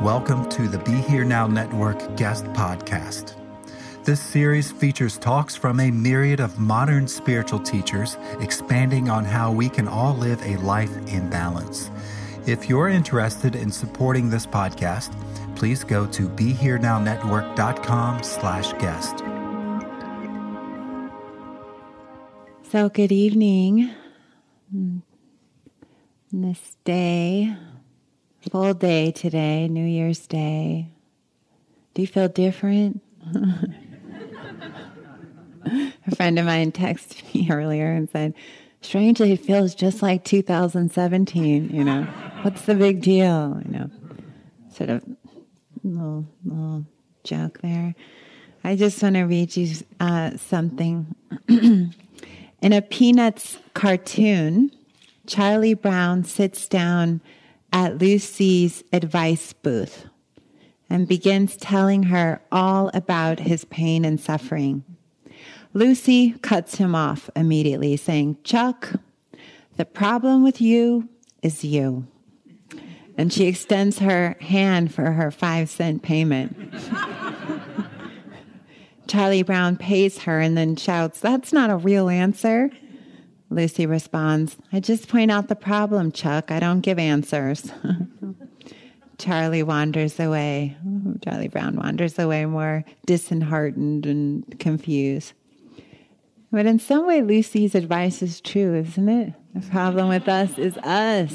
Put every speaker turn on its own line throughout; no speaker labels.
Welcome to the Be Here Now Network guest podcast. This series features talks from a myriad of modern spiritual teachers expanding on how we can all live a life in balance. If you're interested in supporting this podcast, please go to BeHereNowNetwork.com slash guest.
So, good evening. This day, full day today, New Year's Day. Do you feel different? A friend of mine texted me earlier and said, Strangely, it feels just like 2017. You know, what's the big deal? You know, sort of little, little joke there. I just want to read you uh, something. In a Peanuts cartoon, Charlie Brown sits down at Lucy's advice booth and begins telling her all about his pain and suffering. Lucy cuts him off immediately, saying, Chuck, the problem with you is you. And she extends her hand for her five cent payment. Charlie Brown pays her and then shouts, That's not a real answer. Lucy responds, I just point out the problem, Chuck. I don't give answers. Charlie wanders away. Charlie Brown wanders away more disheartened and confused. But in some way, Lucy's advice is true, isn't it? The problem with us is us.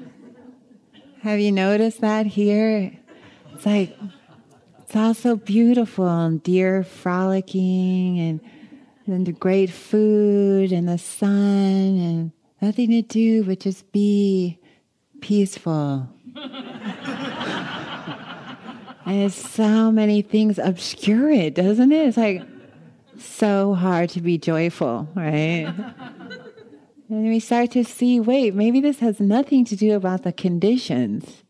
Have you noticed that here? It's like, it's all so beautiful and deer frolicking and then the great food and the sun and nothing to do but just be peaceful. and so many things obscure it, doesn't it? It's like so hard to be joyful, right? and we start to see wait, maybe this has nothing to do about the conditions.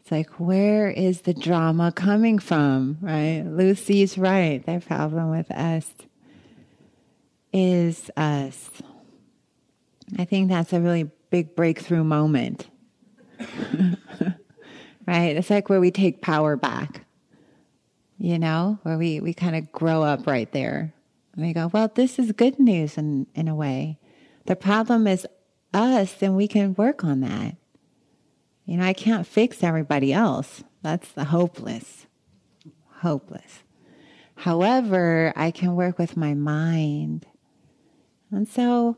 It's like, where is the drama coming from, right? Lucy's right. The problem with us is us. I think that's a really big breakthrough moment. right? It's like where we take power back, you know, where we, we kind of grow up right there. And we go, well, this is good news in, in a way. The problem is us, and we can work on that. You know, I can't fix everybody else. That's the hopeless. Hopeless. However, I can work with my mind. And so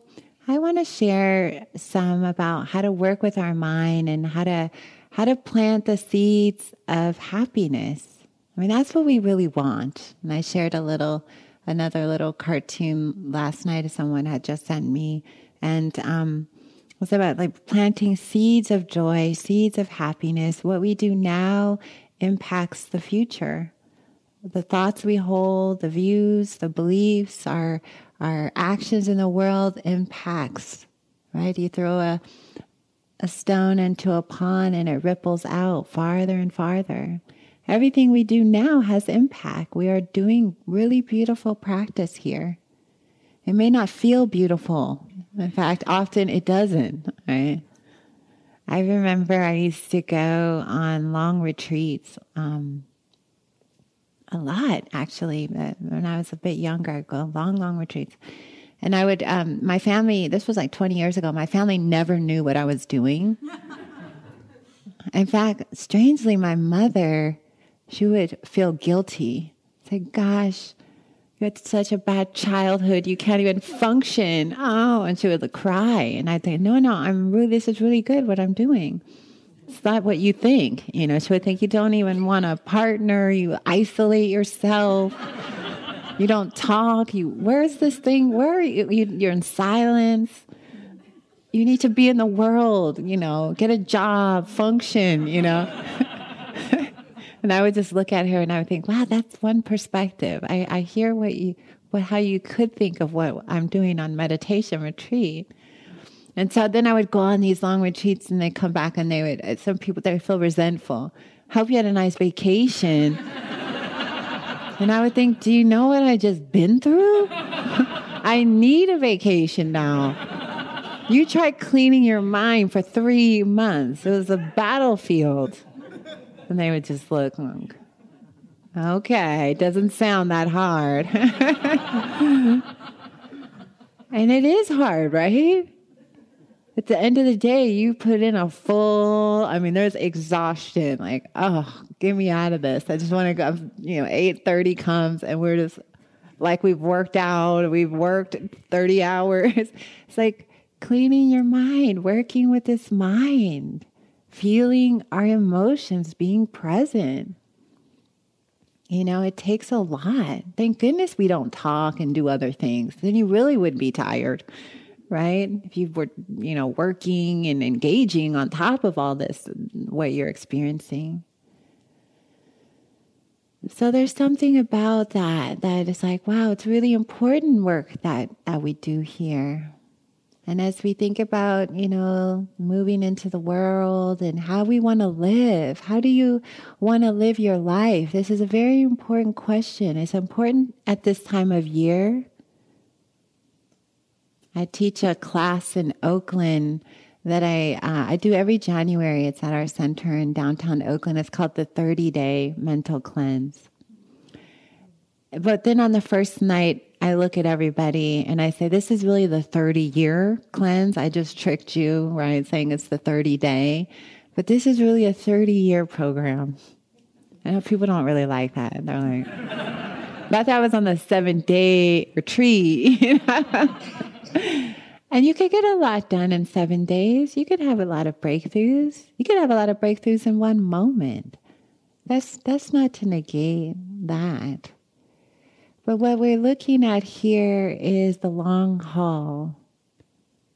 I want to share some about how to work with our mind and how to how to plant the seeds of happiness. I mean, that's what we really want. And I shared a little another little cartoon last night someone had just sent me and um it was about like planting seeds of joy, seeds of happiness. What we do now impacts the future. The thoughts we hold, the views, the beliefs, our our actions in the world impacts, right? You throw a, a stone into a pond and it ripples out farther and farther. Everything we do now has impact. We are doing really beautiful practice here. It may not feel beautiful. In fact, often it doesn't, right? I remember I used to go on long retreats um, a lot actually. When I was a bit younger, I'd go long, long retreats. And I would, um, my family, this was like 20 years ago, my family never knew what I was doing. In fact, strangely, my mother, she would feel guilty. Say, gosh, you had such a bad childhood, you can't even function. Oh, and she would cry. And I'd say, no, no, I'm really, this is really good what I'm doing it's not what you think. You know, so I think you don't even want a partner, you isolate yourself, you don't talk, you where's this thing? Where are you? You're in silence. You need to be in the world, you know, get a job, function, you know. and I would just look at her and I would think, wow, that's one perspective. I, I hear what you what how you could think of what I'm doing on meditation retreat. And so then I would go on these long retreats and they'd come back and they would, uh, some people, they would feel resentful. Hope you had a nice vacation. and I would think, do you know what I just been through? I need a vacation now. You tried cleaning your mind for three months. It was a battlefield. And they would just look like, okay, doesn't sound that hard. and it is hard, right? At the end of the day, you put in a full, I mean, there's exhaustion. Like, oh, get me out of this. I just want to go, you know, 8.30 comes and we're just like we've worked out, we've worked 30 hours. It's like cleaning your mind, working with this mind, feeling our emotions, being present. You know, it takes a lot. Thank goodness we don't talk and do other things. Then you really would be tired, right? If you were, you know, working and engaging on top of all this, what you're experiencing. So there's something about that that is like, wow, it's really important work that, that we do here. And as we think about, you know, moving into the world and how we want to live, how do you want to live your life? This is a very important question. It's important at this time of year. I teach a class in Oakland that I uh, I do every January. It's at our center in downtown Oakland. It's called the 30 Day Mental Cleanse. But then on the first night, I look at everybody and I say, This is really the 30 year cleanse. I just tricked you, right? Saying it's the 30 day. But this is really a 30 year program. I know people don't really like that. They're like, That's I was on the seven day retreat. And you could get a lot done in seven days. You could have a lot of breakthroughs. You could have a lot of breakthroughs in one moment. That's that's not to negate that. But what we're looking at here is the long haul.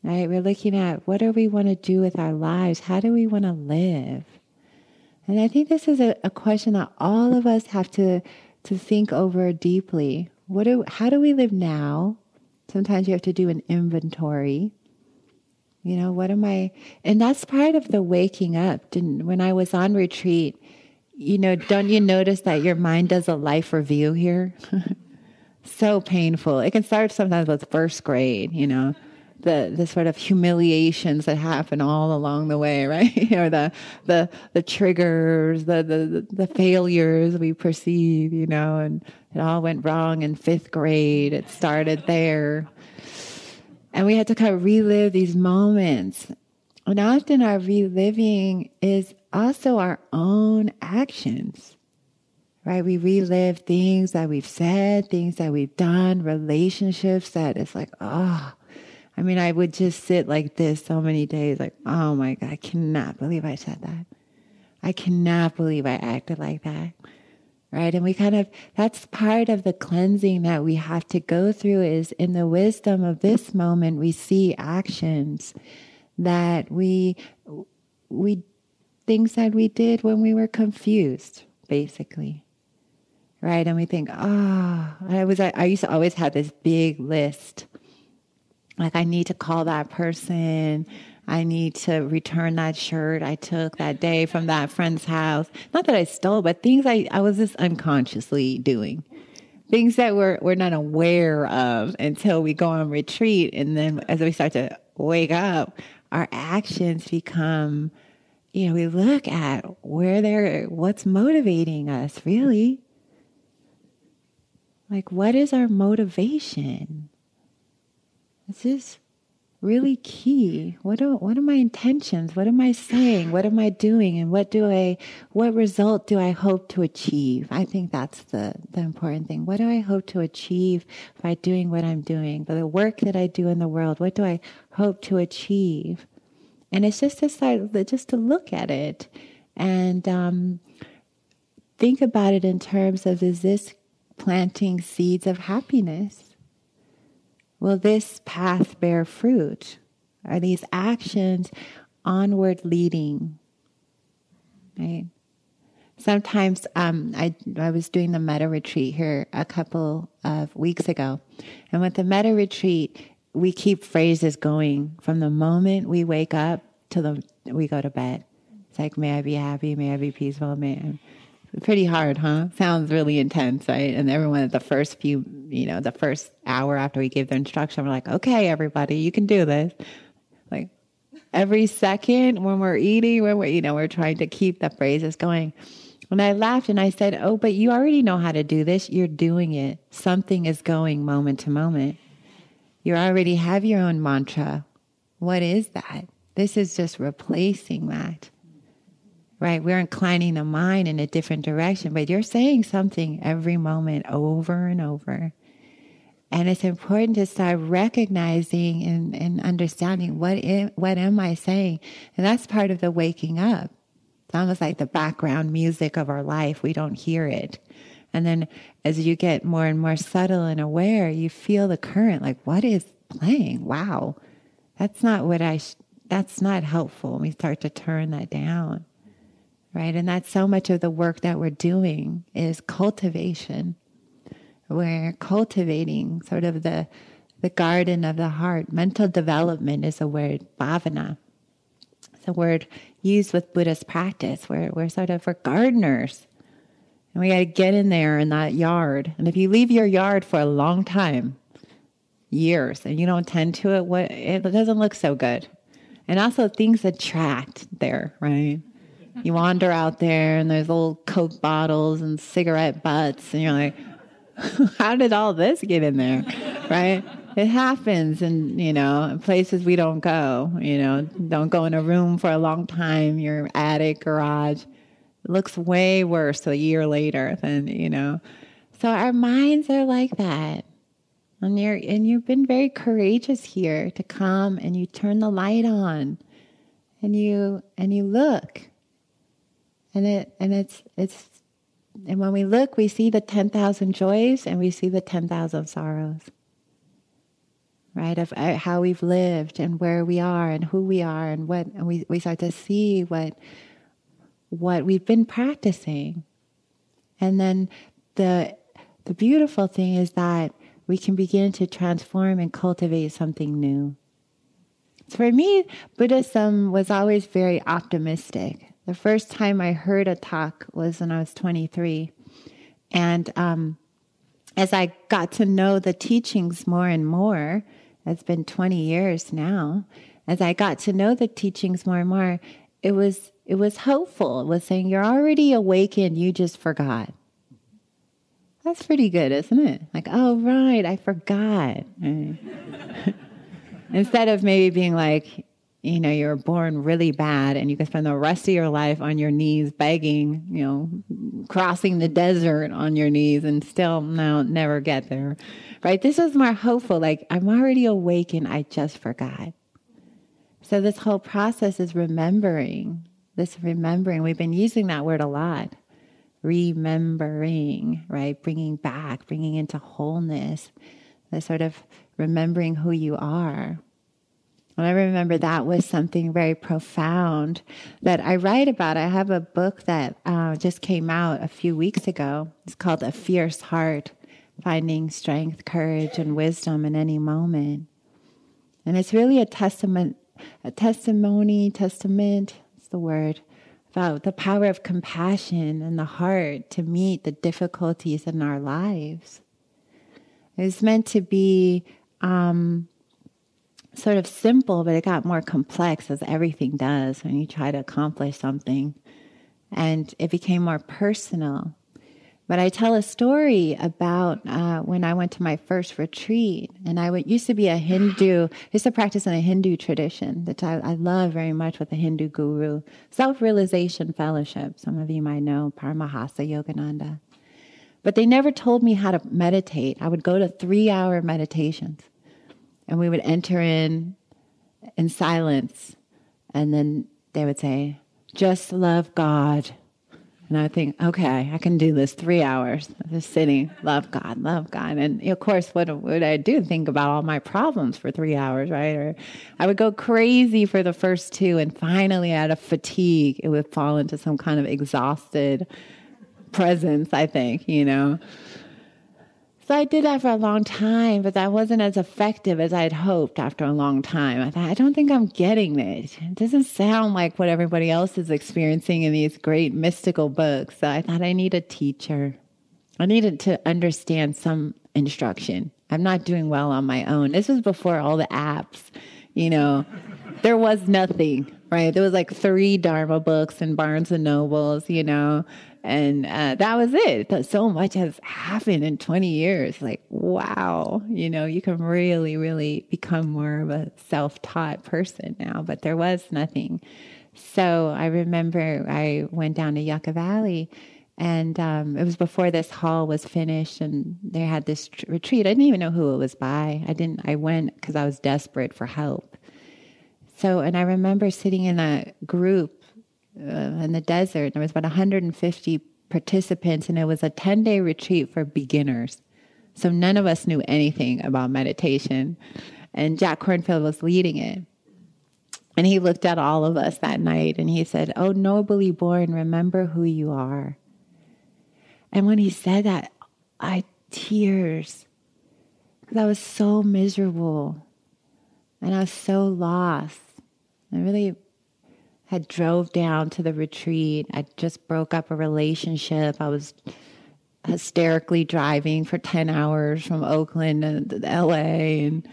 Right? We're looking at what do we want to do with our lives? How do we want to live? And I think this is a, a question that all of us have to to think over deeply. What do how do we live now? Sometimes you have to do an inventory. You know, what am I? And that's part of the waking up. Didn't, when I was on retreat, you know, don't you notice that your mind does a life review here? so painful. It can start sometimes with first grade, you know the the sort of humiliations that happen all along the way, right? or the the the triggers, the the the failures we perceive, you know, and it all went wrong in fifth grade. It started there. And we had to kind of relive these moments. And often our reliving is also our own actions, right? We relive things that we've said, things that we've done, relationships that it's like, oh, I mean, I would just sit like this so many days, like, oh my God, I cannot believe I said that. I cannot believe I acted like that. Right. And we kind of, that's part of the cleansing that we have to go through is in the wisdom of this moment, we see actions that we, we, things that we did when we were confused, basically. Right. And we think, oh, I was, I, I used to always have this big list like I need to call that person. I need to return that shirt I took that day from that friend's house. Not that I stole, but things I, I was just unconsciously doing. Things that we're, we're not aware of until we go on retreat. And then as we start to wake up, our actions become, you know, we look at where they're, what's motivating us really. Like, what is our motivation? This is really key. What are, what are my intentions? What am I saying? What am I doing? And what do I, what result do I hope to achieve? I think that's the, the important thing. What do I hope to achieve by doing what I'm doing? By the work that I do in the world, what do I hope to achieve? And it's just to start, just to look at it and um, think about it in terms of is this planting seeds of happiness? Will this path bear fruit? Are these actions onward leading? Right? Sometimes um, I, I was doing the metta retreat here a couple of weeks ago. And with the metta retreat, we keep phrases going from the moment we wake up till the, we go to bed. It's like, may I be happy, may I be peaceful, may I, Pretty hard, huh? Sounds really intense, right? And everyone at the first few, you know, the first hour after we gave the instruction, we're like, okay, everybody, you can do this. Like every second when we're eating, when we're, you know, we're trying to keep the phrases going. And I laughed and I said, Oh, but you already know how to do this. You're doing it. Something is going moment to moment. You already have your own mantra. What is that? This is just replacing that. Right? We're inclining the mind in a different direction, but you're saying something every moment over and over. And it's important to start recognizing and, and understanding what, is, what am I saying? And that's part of the waking up. It's almost like the background music of our life. We don't hear it. And then as you get more and more subtle and aware, you feel the current like, what is playing? Wow. That's not what I, sh- that's not helpful. We start to turn that down. Right. And that's so much of the work that we're doing is cultivation we're cultivating sort of the the garden of the heart. Mental development is a word, bhavana. It's a word used with Buddhist practice. We're, we're sort of, we're gardeners. And we got to get in there in that yard. And if you leave your yard for a long time, years, and you don't tend to it, what, it doesn't look so good. And also things attract there, right? You wander out there and there's old Coke bottles and cigarette butts, and you're like, how did all this get in there? Right? It happens and you know, in places we don't go, you know, don't go in a room for a long time, your attic, garage. It looks way worse a year later than, you know. So our minds are like that. And you're and you've been very courageous here to come and you turn the light on and you and you look. And it and it's it's and when we look, we see the 10,000 joys and we see the 10,000 sorrows, right? Of uh, how we've lived and where we are and who we are and what, and we, we start to see what, what we've been practicing. And then the, the beautiful thing is that we can begin to transform and cultivate something new. So for me, Buddhism was always very optimistic. The first time I heard a talk was when I was 23. And um, as I got to know the teachings more and more, it's been 20 years now, as I got to know the teachings more and more, it was it was hopeful. It was saying you're already awakened, you just forgot. That's pretty good, isn't it? Like, oh right, I forgot. Instead of maybe being like, you know, you're born really bad and you can spend the rest of your life on your knees begging, you know, crossing the desert on your knees and still no, never get there. Right? This was more hopeful. Like, I'm already awakened. I just forgot. So this whole process is remembering, this remembering. We've been using that word a lot. Remembering, right? Bringing back, bringing into wholeness, the sort of remembering who you are. And I remember that was something very profound that I write about. I have a book that uh, just came out a few weeks ago. It's called A Fierce Heart Finding Strength, Courage, and Wisdom in Any Moment. And it's really a testament, a testimony, testament, it's the word, about the power of compassion and the heart to meet the difficulties in our lives. It's meant to be um, sort of simple, but it got more complex as everything does when you try to accomplish something. And it became more personal. But I tell a story about uh, when I went to my first retreat, and I would, used to be a Hindu, used to practice in a Hindu tradition that I, I love very much with the Hindu guru, Self Realization Fellowship. Some of you might know Paramahansa Yogananda. But they never told me how to meditate. I would go to three hour meditations and we would enter in in silence. And then they would say just love god. And i would think okay i can do this three hours just sitting. Love god love god. And of course what would i do? Think about all my problems for three hours right? Or i would go crazy for the first two and finally out of fatigue it would fall into some kind of exhausted presence i think you know so I did that for a long time, but that wasn't as effective as I had hoped after a long time. I thought, I don't think I'm getting it. It doesn't sound like what everybody else is experiencing in these great mystical books. So I thought I need a teacher. I needed to understand some instruction. I'm not doing well on my own. This was before all the apps, you know. there was nothing, right? There was like three Dharma books in Barnes and Nobles, you know And uh, that was it. But so much has happened in 20 years. Like, wow, you know, you can really, really become more of a self taught person now, but there was nothing. So I remember I went down to Yucca Valley and um, it was before this hall was finished and they had this tr- retreat. I didn't even know who it was by. I didn't, I went because I was desperate for help. So, and I remember sitting in a group uh, in the desert. There was about 150 participants, and it was a 10 day retreat for beginners. So none of us knew anything about meditation. And Jack Kornfield was leading it. And he looked at all of us that night and he said, Oh, nobly born, remember who you are. And when he said that, I tears because I was so miserable and I was so lost. I really had drove down to the retreat. I just broke up a relationship. I was hysterically driving for 10 hours from Oakland to LA and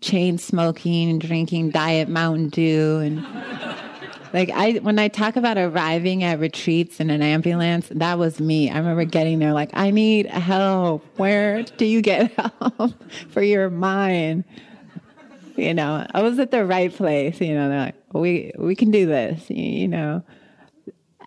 chain smoking and drinking diet Mountain Dew and like I when I talk about arriving at retreats in an ambulance, that was me. I remember getting there like I need help. Where do you get help for your mind? you know, I was at the right place. You know, they're like, we we can do this. You know,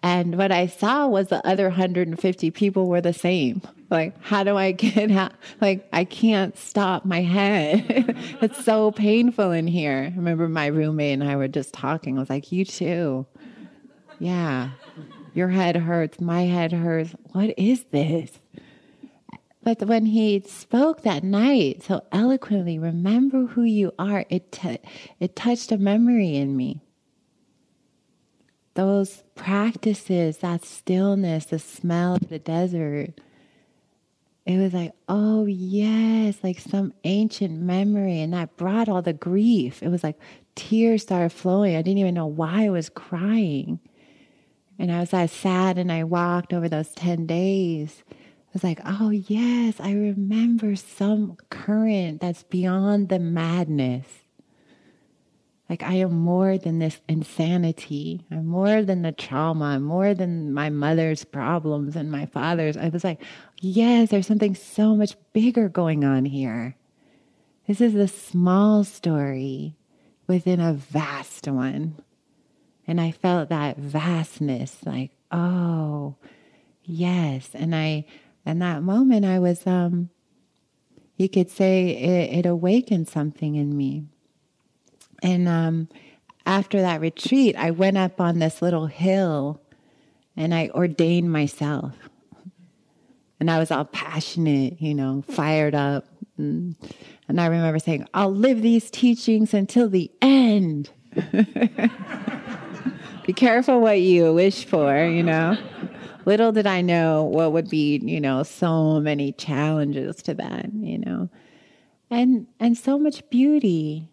and what I saw was the other 150 people were the same. Like, how do I get out? Like, I can't stop my head. it's so painful in here. I remember my roommate and I were just talking. I was like, you too. Yeah. Your head hurts. My head hurts. What is this? But when he spoke that night so eloquently, remember who you are, it, t- it touched a memory in me. Those practices, that stillness, the smell of the desert, it was like, oh, yes, like some ancient memory. And that brought all the grief. It was like tears started flowing. I didn't even know why I was crying. And I was I sad and I walked over those 10 days was like, oh, yes, I remember some current that's beyond the madness. Like, I am more than this insanity. I'm more than the trauma. I'm more than my mother's problems and my father's. I was like, yes, there's something so much bigger going on here. This is a small story within a vast one. And I felt that vastness like, oh, yes. And I, and that moment, I was, um, you could say it, it awakened something in me. And um, after that retreat, I went up on this little hill and I ordained myself. And I was all passionate, you know, fired up. And, and I remember saying, I'll live these teachings until the end. Be careful what you wish for, you know little did I know what would be, you know, so many challenges to that, you know. And and so much beauty.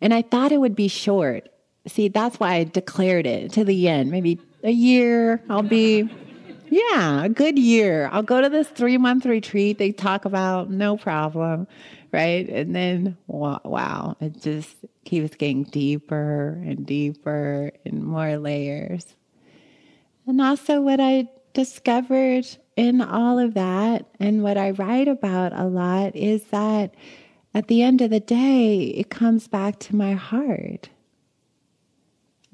And I thought it would be short. See, that's why I declared it to the end. Maybe a year, I'll be yeah, a good year. I'll go to this 3-month retreat they talk about, no problem, right? And then wow, wow, it just keeps getting deeper and deeper and more layers. And also, what I discovered in all of that, and what I write about a lot, is that at the end of the day, it comes back to my heart.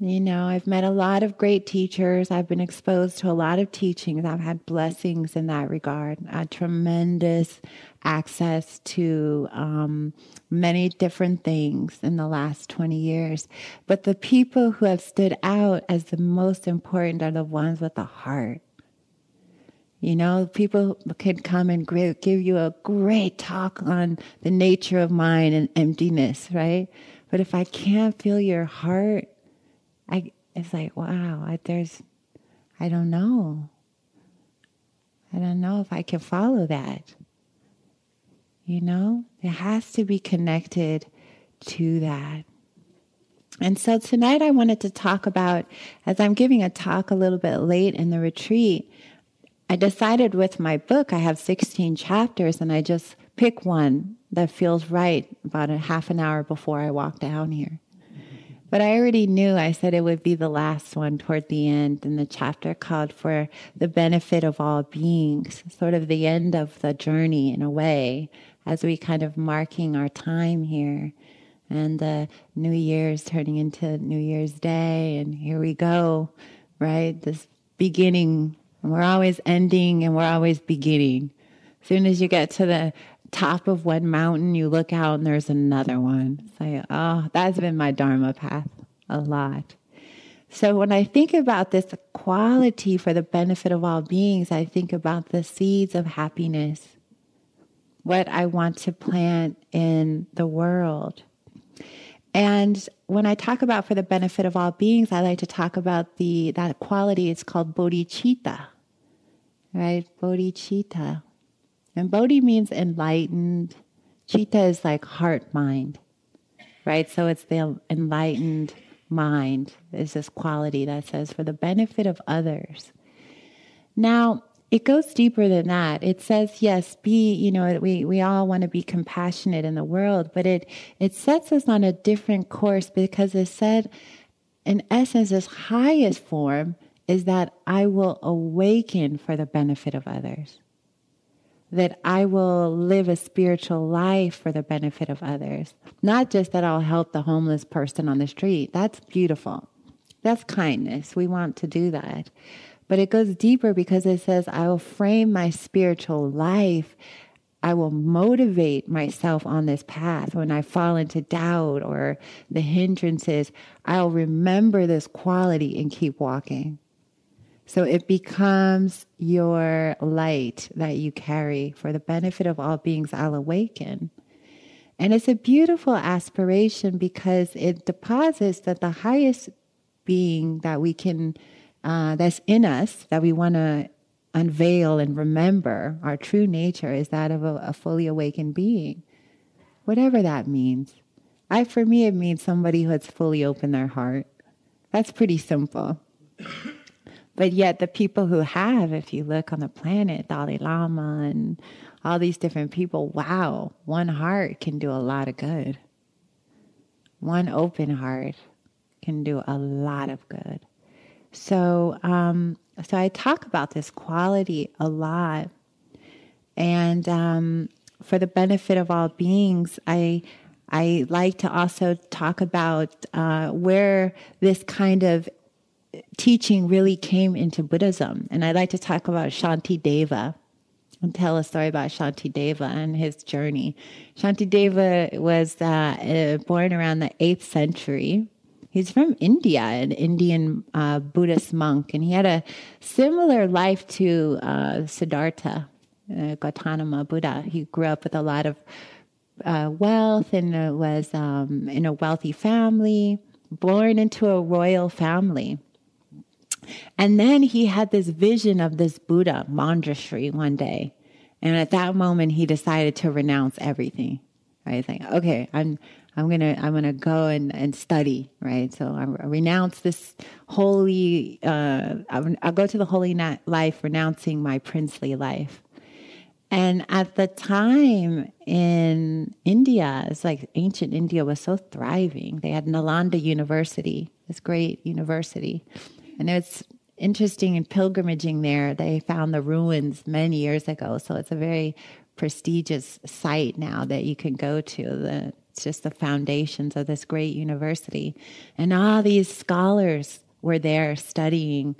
You know, I've met a lot of great teachers. I've been exposed to a lot of teachings. I've had blessings in that regard, a tremendous access to um, many different things in the last 20 years. But the people who have stood out as the most important are the ones with the heart. You know, people can come and give you a great talk on the nature of mind and emptiness, right? But if I can't feel your heart, I it's like wow, I, there's I don't know. I don't know if I can follow that. You know, it has to be connected to that. And so tonight I wanted to talk about, as I'm giving a talk a little bit late in the retreat, I decided with my book, I have 16 chapters, and I just pick one that feels right about a half an hour before I walk down here. But I already knew I said it would be the last one toward the end, and the chapter called for the benefit of all beings, sort of the end of the journey in a way, as we kind of marking our time here. And the New Year's turning into New Year's Day, and here we go, right? This beginning, and we're always ending and we're always beginning. As soon as you get to the top of one mountain, you look out and there's another one. Say, oh, that's been my Dharma path a lot. So when I think about this quality for the benefit of all beings, I think about the seeds of happiness, what I want to plant in the world. And when I talk about for the benefit of all beings, I like to talk about the that quality. It's called bodhicitta, right? Bodhicitta. And Bodhi means enlightened. Chitta is like heart mind, right? So it's the enlightened mind is this quality that says for the benefit of others. Now, it goes deeper than that. It says, yes, be, you know, we, we all want to be compassionate in the world, but it, it sets us on a different course because it said, in essence, this highest form is that I will awaken for the benefit of others that I will live a spiritual life for the benefit of others. Not just that I'll help the homeless person on the street. That's beautiful. That's kindness. We want to do that. But it goes deeper because it says, I will frame my spiritual life. I will motivate myself on this path. When I fall into doubt or the hindrances, I'll remember this quality and keep walking. So it becomes your light that you carry for the benefit of all beings. I'll awaken. And it's a beautiful aspiration because it deposits that the highest being that we can, uh, that's in us, that we want to unveil and remember, our true nature is that of a, a fully awakened being, whatever that means. I, for me, it means somebody who has fully opened their heart. That's pretty simple. But yet, the people who have, if you look on the planet, Dalai Lama and all these different people, wow, one heart can do a lot of good. One open heart can do a lot of good. So, um, so I talk about this quality a lot, and um, for the benefit of all beings, I I like to also talk about uh, where this kind of teaching really came into Buddhism. And I'd like to talk about Shantideva and tell a story about Shantideva and his journey. Shantideva was uh, uh, born around the 8th century. He's from India, an Indian uh, Buddhist monk, and he had a similar life to uh, Siddhartha, uh, Gautama Buddha. He grew up with a lot of uh, wealth and was um, in a wealthy family, born into a royal family. And then he had this vision of this Buddha, Manjushri, one day. And at that moment, he decided to renounce everything. Right? He's like, okay, I'm, I'm gonna, I'm gonna go and, and study. Right? So I, renounce this holy. Uh, I'll go to the holy life, renouncing my princely life. And at the time in India, it's like ancient India was so thriving. They had Nalanda University, this great university. And it's interesting in pilgrimaging there, they found the ruins many years ago. So it's a very prestigious site now that you can go to. The, it's just the foundations of this great university. And all these scholars were there studying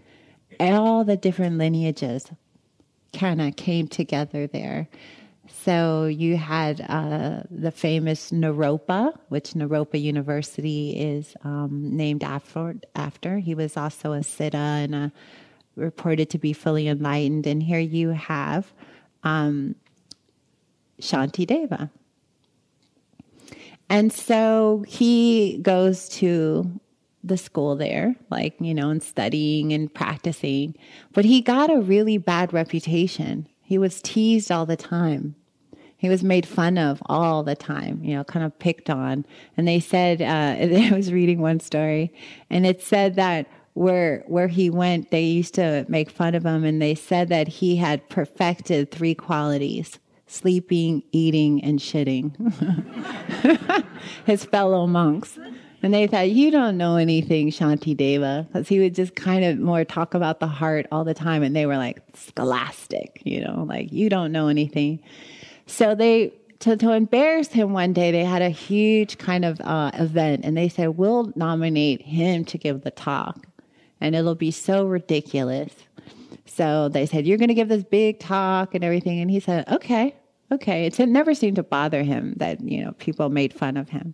all the different lineages kind of came together there. So you had uh, the famous Naropa, which Naropa University is um, named after. After he was also a Siddha and a, reported to be fully enlightened. And here you have um, Shantideva. And so he goes to the school there, like, you know, and studying and practicing. But he got a really bad reputation he was teased all the time. He was made fun of all the time, you know, kind of picked on. And they said, uh, I was reading one story, and it said that where where he went, they used to make fun of him, and they said that he had perfected three qualities: sleeping, eating, and shitting. His fellow monks. And they thought, you don't know anything, Shanti Deva, because he would just kind of more talk about the heart all the time. And they were like scholastic, you know, like you don't know anything. So they, to, to embarrass him one day, they had a huge kind of uh, event and they said, we'll nominate him to give the talk and it'll be so ridiculous. So they said, You're going to give this big talk and everything. And he said, Okay, okay. It never seemed to bother him that, you know, people made fun of him.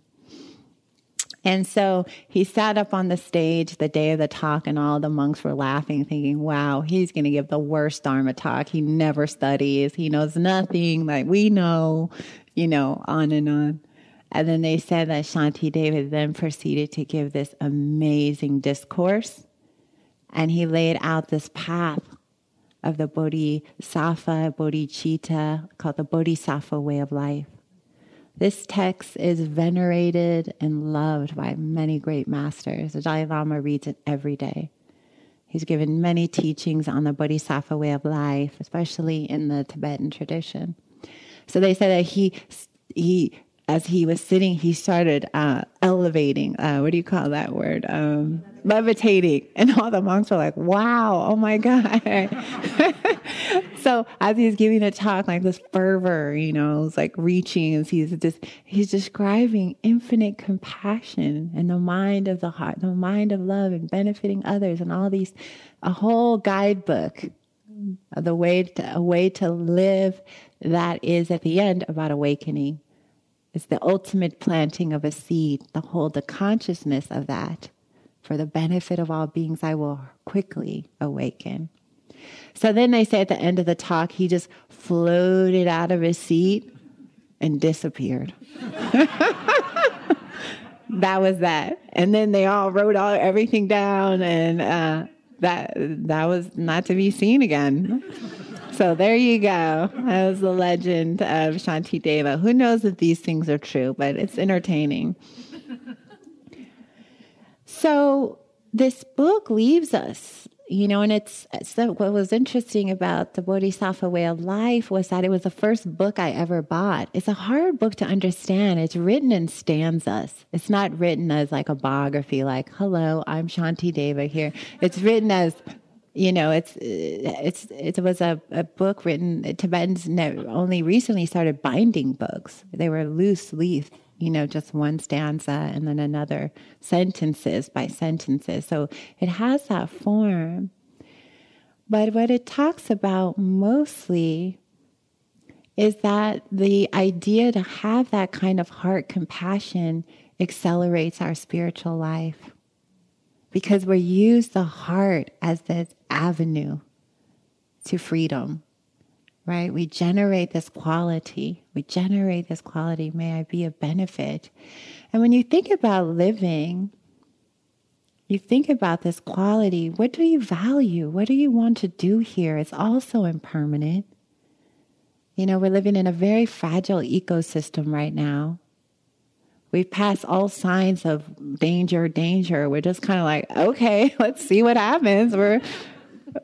And so he sat up on the stage the day of the talk, and all the monks were laughing, thinking, wow, he's going to give the worst Dharma talk. He never studies, he knows nothing like we know, you know, on and on. And then they said that Shantideva then proceeded to give this amazing discourse. And he laid out this path of the Bodhisattva, Bodhicitta, called the Bodhisattva way of life. This text is venerated and loved by many great masters. The Dalai Lama reads it every day. He's given many teachings on the Bodhisattva way of life, especially in the Tibetan tradition. So they say that he he as he was sitting, he started uh, elevating. Uh, what do you call that word? Um, levitating. And all the monks were like, wow, oh my God. so as he's giving a talk, like this fervor, you know, it's like reaching, he's just, he's describing infinite compassion and the mind of the heart, the mind of love and benefiting others and all these, a whole guidebook the way to, a way to live that is at the end about awakening it's the ultimate planting of a seed, to hold the consciousness of that. For the benefit of all beings, I will quickly awaken. So then they say at the end of the talk, he just floated out of his seat and disappeared. that was that. And then they all wrote all everything down, and uh, that that was not to be seen again. So there you go. That was the legend of Shanti Deva. Who knows if these things are true, but it's entertaining. so this book leaves us, you know, and it's so what was interesting about the Bodhisattva way of life was that it was the first book I ever bought. It's a hard book to understand. It's written in stanzas. It's not written as like a biography, like, hello, I'm Shanti Deva here. It's written as you know, it's it's it was a, a book written. Tibetans only recently started binding books. They were loose leaf, you know, just one stanza and then another sentences by sentences. So it has that form. But what it talks about mostly is that the idea to have that kind of heart compassion accelerates our spiritual life because we use the heart as this avenue to freedom, right? We generate this quality. We generate this quality. May I be a benefit. And when you think about living, you think about this quality. What do you value? What do you want to do here? It's also impermanent. You know, we're living in a very fragile ecosystem right now. We've passed all signs of danger, danger. We're just kind of like, okay, let's see what happens. We're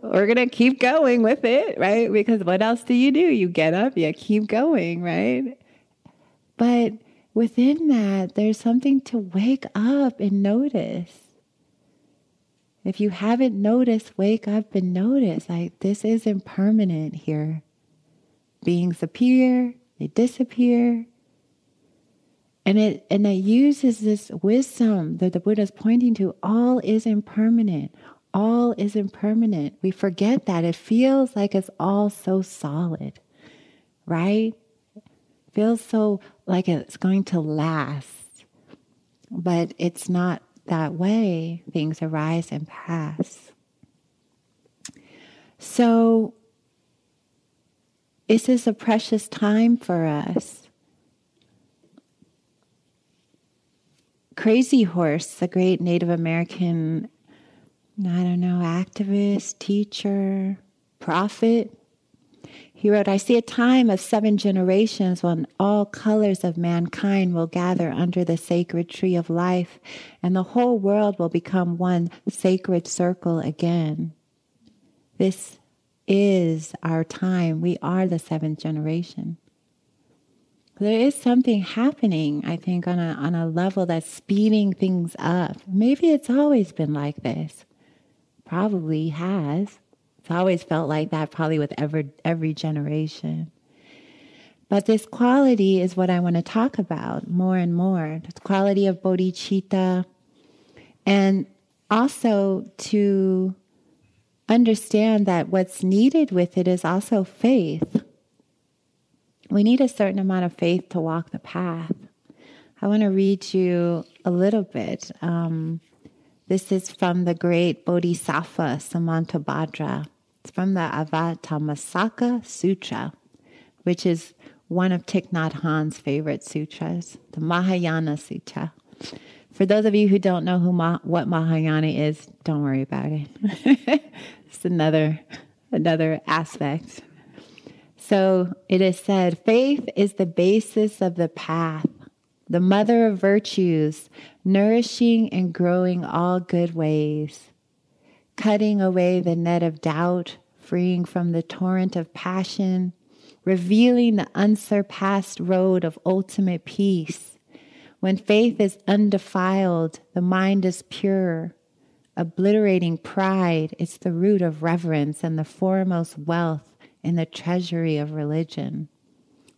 we're to keep going with it, right? Because what else do you do? You get up, you keep going, right? But within that, there's something to wake up and notice. If you haven't noticed, wake up and notice. Like, this is impermanent here. Beings appear, they disappear. And it and it uses this wisdom that the Buddha is pointing to. All is impermanent all is impermanent. We forget that. It feels like it's all so solid, right? Feels so like it's going to last. But it's not that way. Things arise and pass. So, this is a precious time for us. Crazy Horse, the great Native American I don't know, activist, teacher, prophet. He wrote, I see a time of seven generations when all colors of mankind will gather under the sacred tree of life, and the whole world will become one sacred circle again. This is our time. We are the seventh generation. There is something happening, I think, on a, on a level that's speeding things up. Maybe it's always been like this. Probably has. It's always felt like that, probably with every, every generation. But this quality is what I want to talk about more and more. the quality of bodhicitta. And also to understand that what's needed with it is also faith we need a certain amount of faith to walk the path. I want to read you a little bit. Um, this is from the great Bodhisattva Samantabhadra. It's from the Avatamsaka Sutra, which is one of Thich Nhat Hanh's favorite sutras, the Mahayana Sutra. For those of you who don't know who Ma- what Mahayana is, don't worry about it. it's another another aspect so it is said faith is the basis of the path, the mother of virtues, nourishing and growing all good ways, cutting away the net of doubt, freeing from the torrent of passion, revealing the unsurpassed road of ultimate peace. When faith is undefiled, the mind is pure. Obliterating pride, it's the root of reverence and the foremost wealth in the treasury of religion.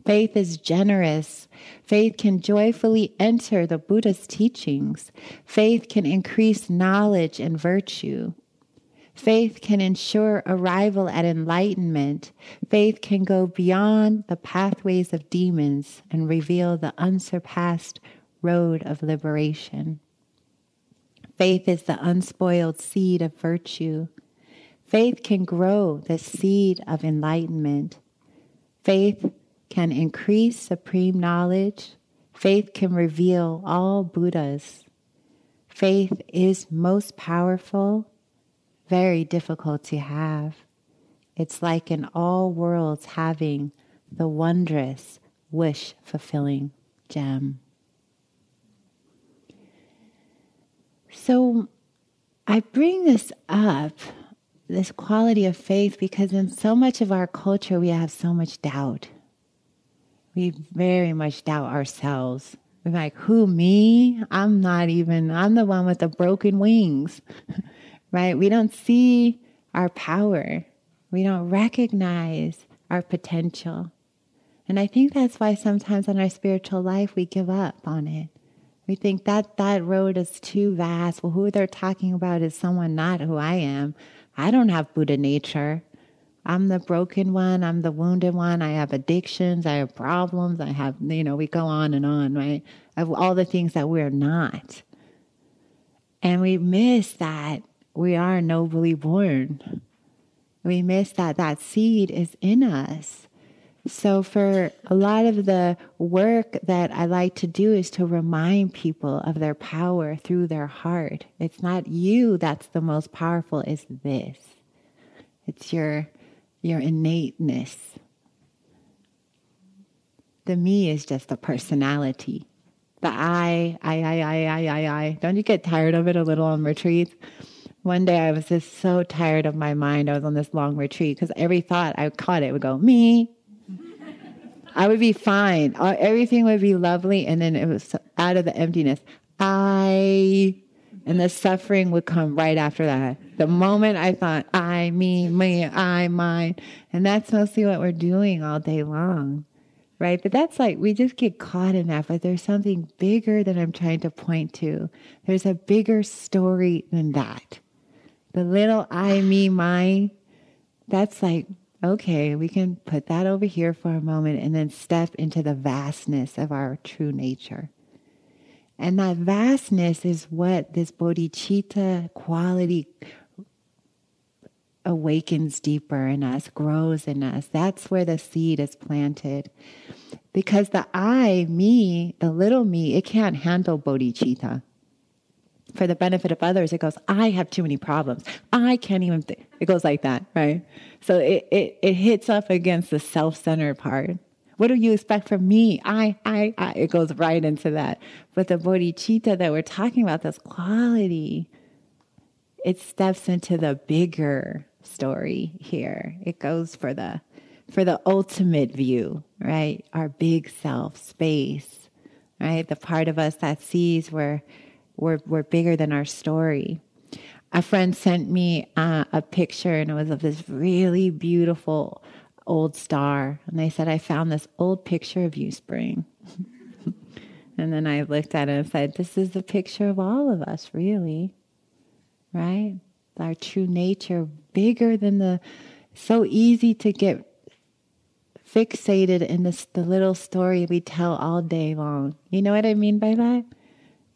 Faith is generous. Faith can joyfully enter the Buddha's teachings. Faith can increase knowledge and virtue. Faith can ensure arrival at enlightenment. Faith can go beyond the pathways of demons and reveal the unsurpassed road of liberation. Faith is the unspoiled seed of virtue. Faith can grow the seed of enlightenment. Faith can increase supreme knowledge. Faith can reveal all Buddhas. Faith is most powerful, very difficult to have. It's like in all worlds having the wondrous, wish fulfilling gem. So I bring this up this quality of faith because in so much of our culture we have so much doubt. We very much doubt ourselves. We're like, who, me? I'm not even, I'm the one with the broken wings, right? We don't see our power. We don't recognize our potential. And I think that's why sometimes in our spiritual life we give up on it. We think that that road is too vast. Well, who they're talking about is someone not who I am. I don't have Buddha nature. I'm the broken one. I'm the wounded one. I have addictions. I have problems. I have, you know, we go on and on, right? Of all the things that we're not. And we miss that we are nobly born. We miss that that seed is in us. So, for a lot of the work that I like to do is to remind people of their power through their heart. It's not you that's the most powerful, it's this. It's your, your innateness. The me is just the personality. The I, I, I, I, I, I, I. Don't you get tired of it a little on retreats? One day I was just so tired of my mind. I was on this long retreat because every thought I caught it would go, me, I would be fine. Uh, everything would be lovely. And then it was out of the emptiness. I, and the suffering would come right after that. The moment I thought, I, me, me, I, mine. And that's mostly what we're doing all day long. Right. But that's like, we just get caught in that. But there's something bigger that I'm trying to point to. There's a bigger story than that. The little I, me, mine, that's like okay, we can put that over here for a moment and then step into the vastness of our true nature. And that vastness is what this bodhicitta quality awakens deeper in us, grows in us. That's where the seed is planted. Because the I, me, the little me, it can't handle bodhicitta for the benefit of others, it goes, I have too many problems. I can't even. It goes like that, right? So it, it, it hits up against the self centered part. What do you expect from me? I, I, I. It goes right into that. But the bodhicitta that we're talking about, this quality, it steps into the bigger story here. It goes for the for the ultimate view, right? Our big self, space, right? The part of us that sees we're, we're, we're bigger than our story. A friend sent me uh, a picture and it was of this really beautiful old star. And they said, I found this old picture of you, Spring. and then I looked at it and said, This is the picture of all of us, really, right? Our true nature, bigger than the, so easy to get fixated in this the little story we tell all day long. You know what I mean by that?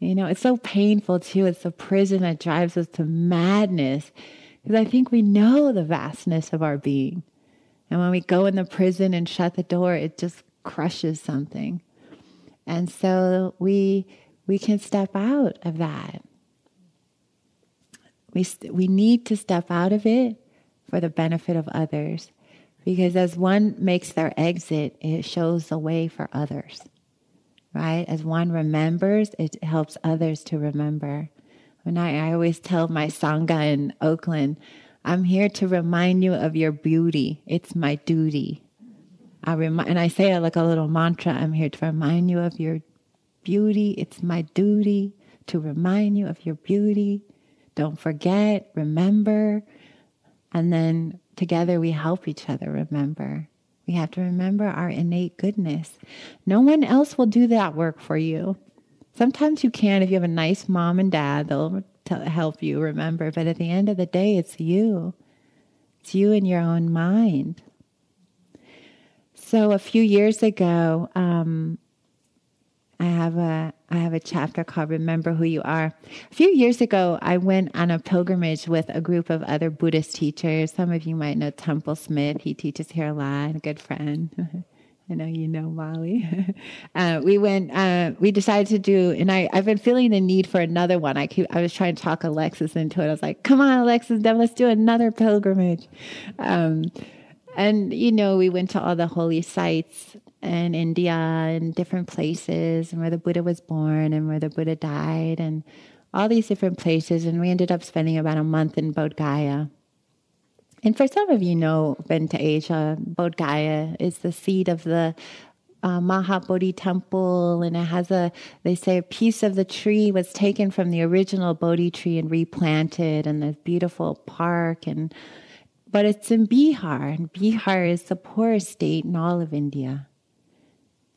You know, it's so painful too. It's the prison that drives us to madness because I think we know the vastness of our being. And when we go in the prison and shut the door, it just crushes something. And so we we can step out of that. We we need to step out of it for the benefit of others. Because as one makes their exit, it shows the way for others, right? As one remembers, it helps others to remember. When I, I always tell my Sangha in Oakland, I'm here to remind you of your beauty. It's my duty. I rem- and I say it like a little mantra I'm here to remind you of your beauty. It's my duty to remind you of your beauty. Don't forget, remember. And then Together we help each other remember. We have to remember our innate goodness. No one else will do that work for you. Sometimes you can if you have a nice mom and dad, they'll help you remember. But at the end of the day, it's you. It's you in your own mind. So a few years ago, um, I have a I have a chapter called Remember Who You Are. A few years ago, I went on a pilgrimage with a group of other Buddhist teachers. Some of you might know Tempel Smith. He teaches here a lot, a good friend. I know you know Molly. uh, we went. Uh, we decided to do, and I, I've been feeling the need for another one. I keep, I was trying to talk Alexis into it. I was like, "Come on, Alexis, then let's do another pilgrimage." Um, and you know, we went to all the holy sites in India and different places and where the Buddha was born and where the Buddha died and all these different places. And we ended up spending about a month in Bodh Gaya. And for some of you know, been to Asia, Bodh Gaya is the seat of the uh, Mahabodhi temple, and it has a, they say a piece of the tree was taken from the original Bodhi tree and replanted, and this beautiful park, and but it's in Bihar, and Bihar is the poorest state in all of India.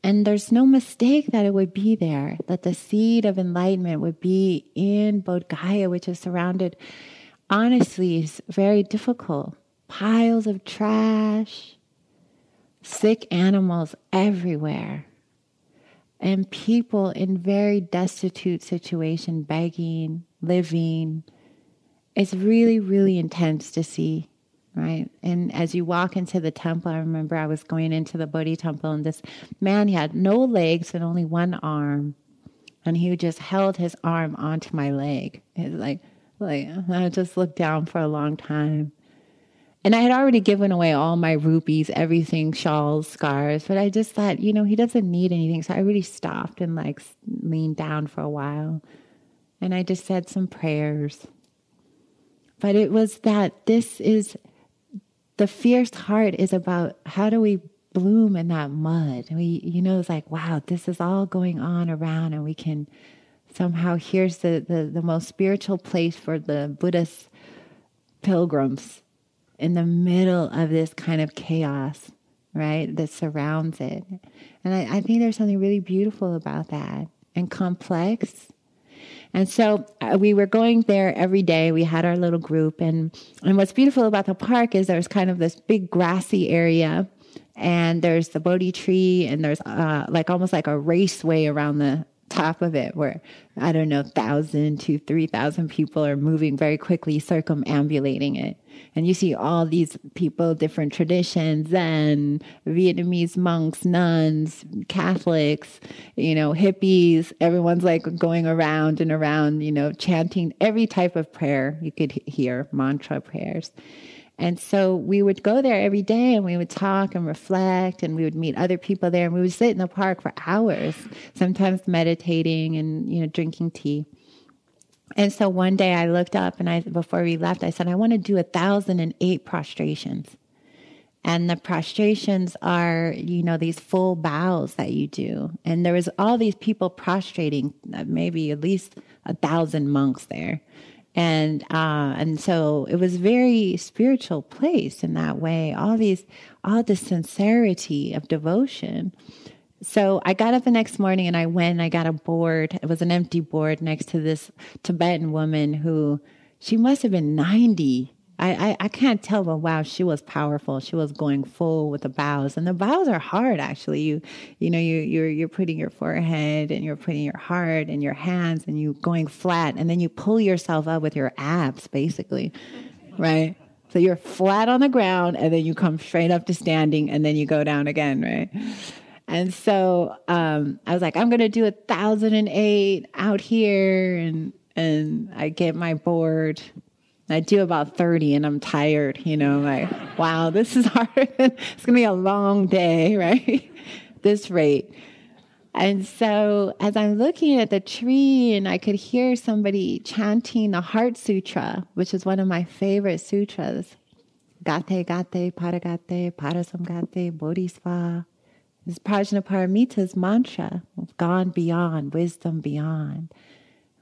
And there's no mistake that it would be there, that the seed of enlightenment would be in Bodh Gaya, which is surrounded, honestly, is very difficult. Piles of trash, sick animals everywhere, and people in very destitute situation, begging, living. It's really, really intense to see right? And as you walk into the temple, I remember I was going into the Bodhi temple, and this man, he had no legs and only one arm, and he just held his arm onto my leg. It's like, like I just looked down for a long time. And I had already given away all my rupees, everything, shawls, scarves, but I just thought, you know, he doesn't need anything. So I really stopped and like leaned down for a while. And I just said some prayers. But it was that this is the fierce heart is about how do we bloom in that mud? We, you know, it's like, wow, this is all going on around, and we can somehow here's the, the, the most spiritual place for the Buddhist pilgrims in the middle of this kind of chaos, right, that surrounds it. And I, I think there's something really beautiful about that and complex and so uh, we were going there every day. We had our little group. And, and what's beautiful about the park is there's kind of this big grassy area. And there's the Bodhi tree, and there's uh, like almost like a raceway around the top of it where I don't know, thousand to three thousand people are moving very quickly, circumambulating it. And you see all these people, different traditions, Zen, Vietnamese monks, nuns, Catholics, you know, hippies. Everyone's like going around and around, you know, chanting every type of prayer you could hear, mantra prayers. And so we would go there every day and we would talk and reflect and we would meet other people there and we would sit in the park for hours, sometimes meditating and, you know, drinking tea. And so one day I looked up and I, before we left, I said, I want to do a thousand and eight prostrations. And the prostrations are, you know, these full bows that you do. And there was all these people prostrating, uh, maybe at least a thousand monks there. And uh, and so it was very spiritual place in that way. All these, all the sincerity of devotion. So I got up the next morning and I went and I got a board. It was an empty board next to this Tibetan woman who she must have been 90. I, I, I can't tell, but wow, she was powerful. She was going full with the bows, and the bows are hard. Actually, you you know you you're you're putting your forehead and you're putting your heart and your hands, and you going flat, and then you pull yourself up with your abs, basically, right? So you're flat on the ground, and then you come straight up to standing, and then you go down again, right? And so um, I was like, I'm going to do a thousand and eight out here. And, and I get my board. I do about 30 and I'm tired, you know, like, wow, this is hard. it's going to be a long day, right? this rate. And so as I'm looking at the tree and I could hear somebody chanting the Heart Sutra, which is one of my favorite sutras. Gate, gate, paragate, parasamgate, bodhisattva, this Prajnaparamita's mantra of gone beyond, wisdom beyond,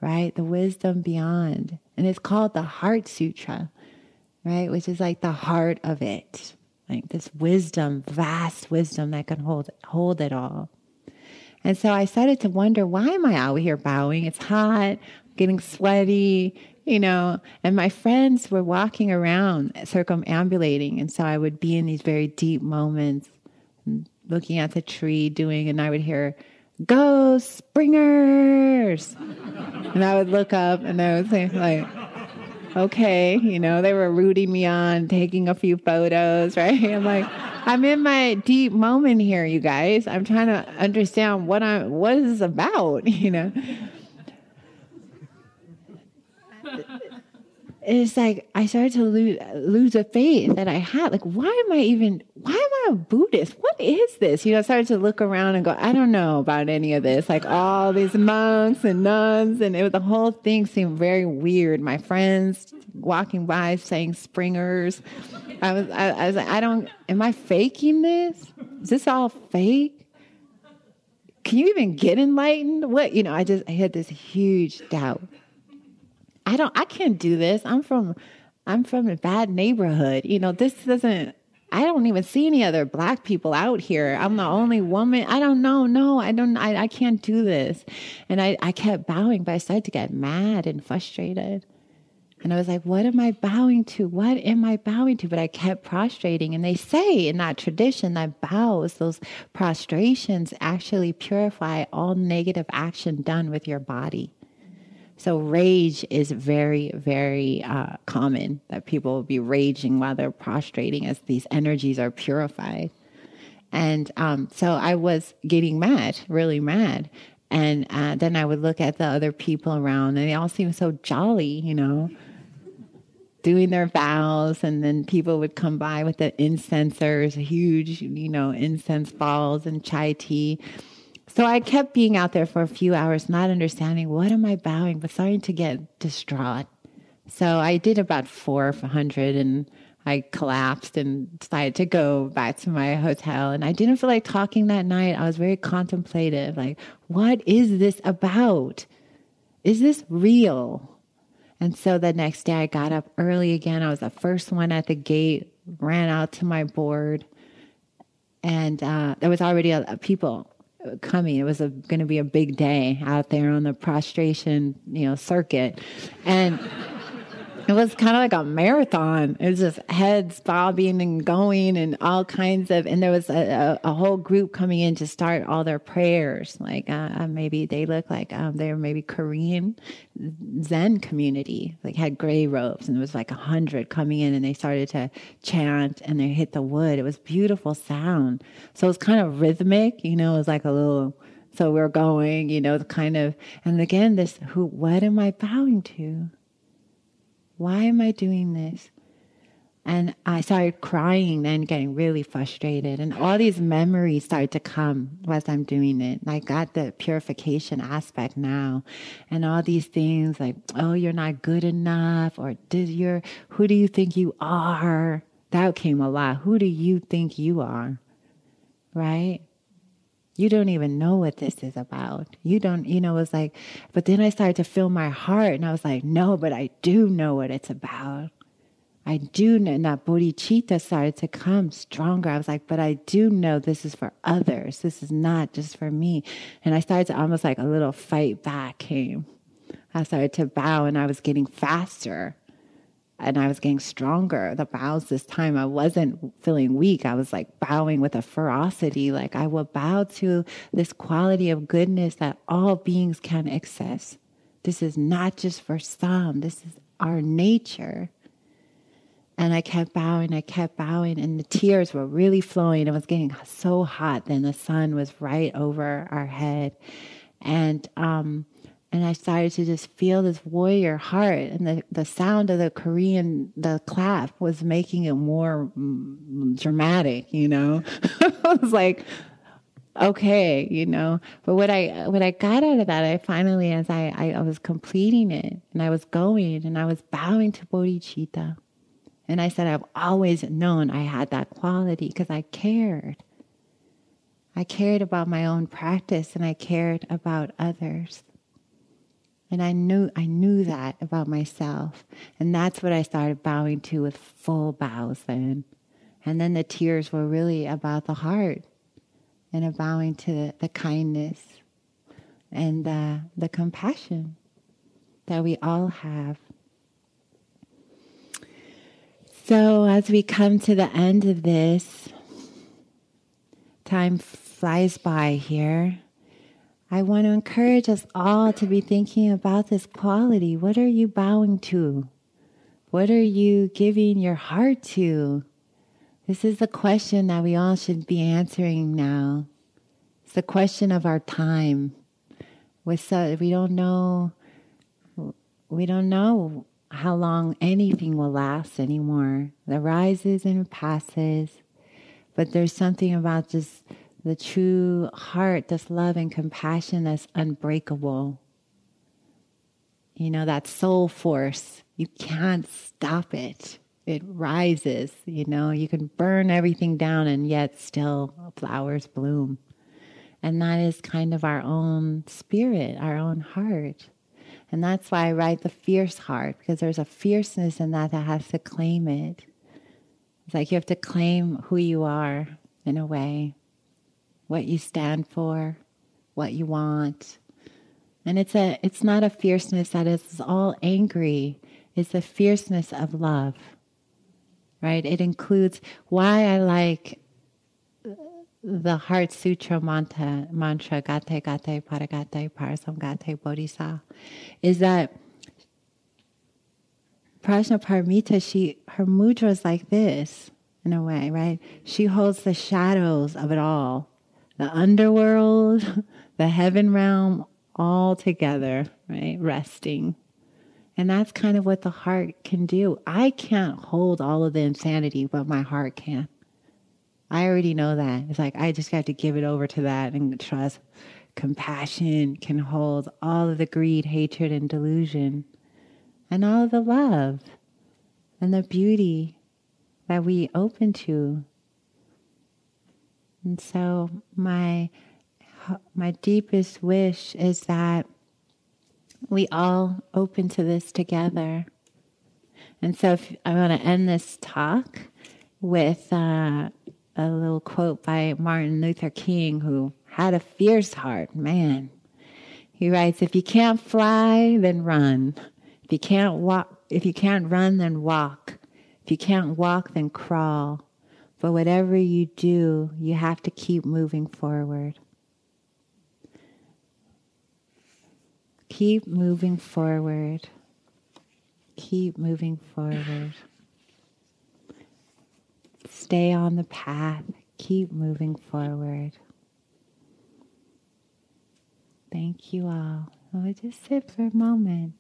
right? The wisdom beyond. And it's called the Heart Sutra, right? Which is like the heart of it. Like this wisdom, vast wisdom that can hold hold it all. And so I started to wonder, why am I out here bowing? It's hot, getting sweaty, you know, and my friends were walking around circumambulating. And so I would be in these very deep moments looking at the tree doing, and I would hear, Go Springers! and I would look up and I would say, like, okay, you know, they were rooting me on, taking a few photos, right? I'm like, I'm in my deep moment here, you guys. I'm trying to understand what I what is this about, you know it's like I started to lose lose a faith that I had. Like, why am I even? Why am I a Buddhist? What is this? You know, I started to look around and go, I don't know about any of this. Like all these monks and nuns, and it was the whole thing seemed very weird. My friends walking by saying springers. I was, I, I was like, I don't. Am I faking this? Is this all fake? Can you even get enlightened? What you know? I just I had this huge doubt. I don't I can't do this. I'm from I'm from a bad neighborhood. You know, this doesn't I don't even see any other black people out here. I'm the only woman. I don't know. No, I don't I, I can't do this. And I, I kept bowing, but I started to get mad and frustrated. And I was like, what am I bowing to? What am I bowing to? But I kept prostrating. And they say in that tradition that bows, those prostrations actually purify all negative action done with your body. So rage is very, very uh, common that people will be raging while they're prostrating as these energies are purified. And um, so I was getting mad, really mad. And uh, then I would look at the other people around, and they all seemed so jolly, you know, doing their vows. And then people would come by with the incensers, huge, you know, incense balls and chai tea. So I kept being out there for a few hours, not understanding what am I bowing, but starting to get distraught. So I did about 400 and I collapsed and decided to go back to my hotel. And I didn't feel like talking that night. I was very contemplative like, what is this about? Is this real? And so the next day I got up early again. I was the first one at the gate, ran out to my board. And uh, there was already a, a people coming. It was going to be a big day out there on the prostration, you know, circuit, and it was kind of like a marathon. It was just heads bobbing and going, and all kinds of. And there was a, a, a whole group coming in to start all their prayers. Like uh, uh maybe they look like um, they were maybe Korean Zen community. Like had gray robes, and there was like a hundred coming in, and they started to chant, and they hit the wood. It was beautiful sound. So it was kind of rhythmic. You know, it was like a little. So we're going, you know, the kind of, and again, this who, what am I bowing to? Why am I doing this? And I started crying, then getting really frustrated. And all these memories started to come as I'm doing it. And I got the purification aspect now. And all these things like, oh, you're not good enough, or did you who do you think you are? That came a lot. Who do you think you are? Right? You don't even know what this is about. You don't, you know, it's like, but then I started to feel my heart and I was like, no, but I do know what it's about. I do know, and that bodhicitta started to come stronger. I was like, but I do know this is for others. This is not just for me. And I started to almost like a little fight back came. I started to bow and I was getting faster and I was getting stronger. The bows this time, I wasn't feeling weak. I was like bowing with a ferocity. Like I will bow to this quality of goodness that all beings can access. This is not just for some, this is our nature. And I kept bowing, I kept bowing, and the tears were really flowing. It was getting so hot. Then the sun was right over our head. And um, and I started to just feel this warrior heart, and the, the sound of the Korean the clap was making it more mm, dramatic. You know, I was like, okay, you know. But what I what I got out of that, I finally, as I, I I was completing it, and I was going, and I was bowing to bodhicitta and I said, I've always known I had that quality because I cared. I cared about my own practice and I cared about others. And I knew I knew that about myself. And that's what I started bowing to with full bows then. And then the tears were really about the heart and a bowing to the, the kindness and uh, the compassion that we all have so, as we come to the end of this, time flies by here. I want to encourage us all to be thinking about this quality. What are you bowing to? What are you giving your heart to? This is the question that we all should be answering now. It's the question of our time. we don't know. We don't know how long anything will last anymore. It rises and passes. But there's something about just the true heart, this love and compassion that's unbreakable. You know, that soul force, you can't stop it. It rises, you know, you can burn everything down and yet still flowers bloom. And that is kind of our own spirit, our own heart. And that's why I write the fierce heart, because there's a fierceness in that that has to claim it. It's like you have to claim who you are in a way, what you stand for, what you want. And it's a it's not a fierceness that is all angry. It's a fierceness of love. Right? It includes why I like the Heart Sutra mantra, mantra Gate Gate Paragate Parasamgate Bodhisattva, is that Prajnaparamita, she her mudra is like this in a way, right? She holds the shadows of it all, the underworld, the heaven realm, all together, right? Resting. And that's kind of what the heart can do. I can't hold all of the insanity, but my heart can. I already know that. It's like I just got to give it over to that and trust. Compassion can hold all of the greed, hatred, and delusion, and all of the love and the beauty that we open to. And so my my deepest wish is that we all open to this together. And so if, I want to end this talk with uh, a little quote by Martin Luther King, who had a fierce heart. Man, he writes, "If you can't fly, then run. If you can't walk, if you can't run, then walk. If you can't walk, then crawl. But whatever you do, you have to keep moving forward." Keep moving forward. Keep moving forward. Stay on the path. Keep moving forward. Thank you all. We'll just sit for a moment.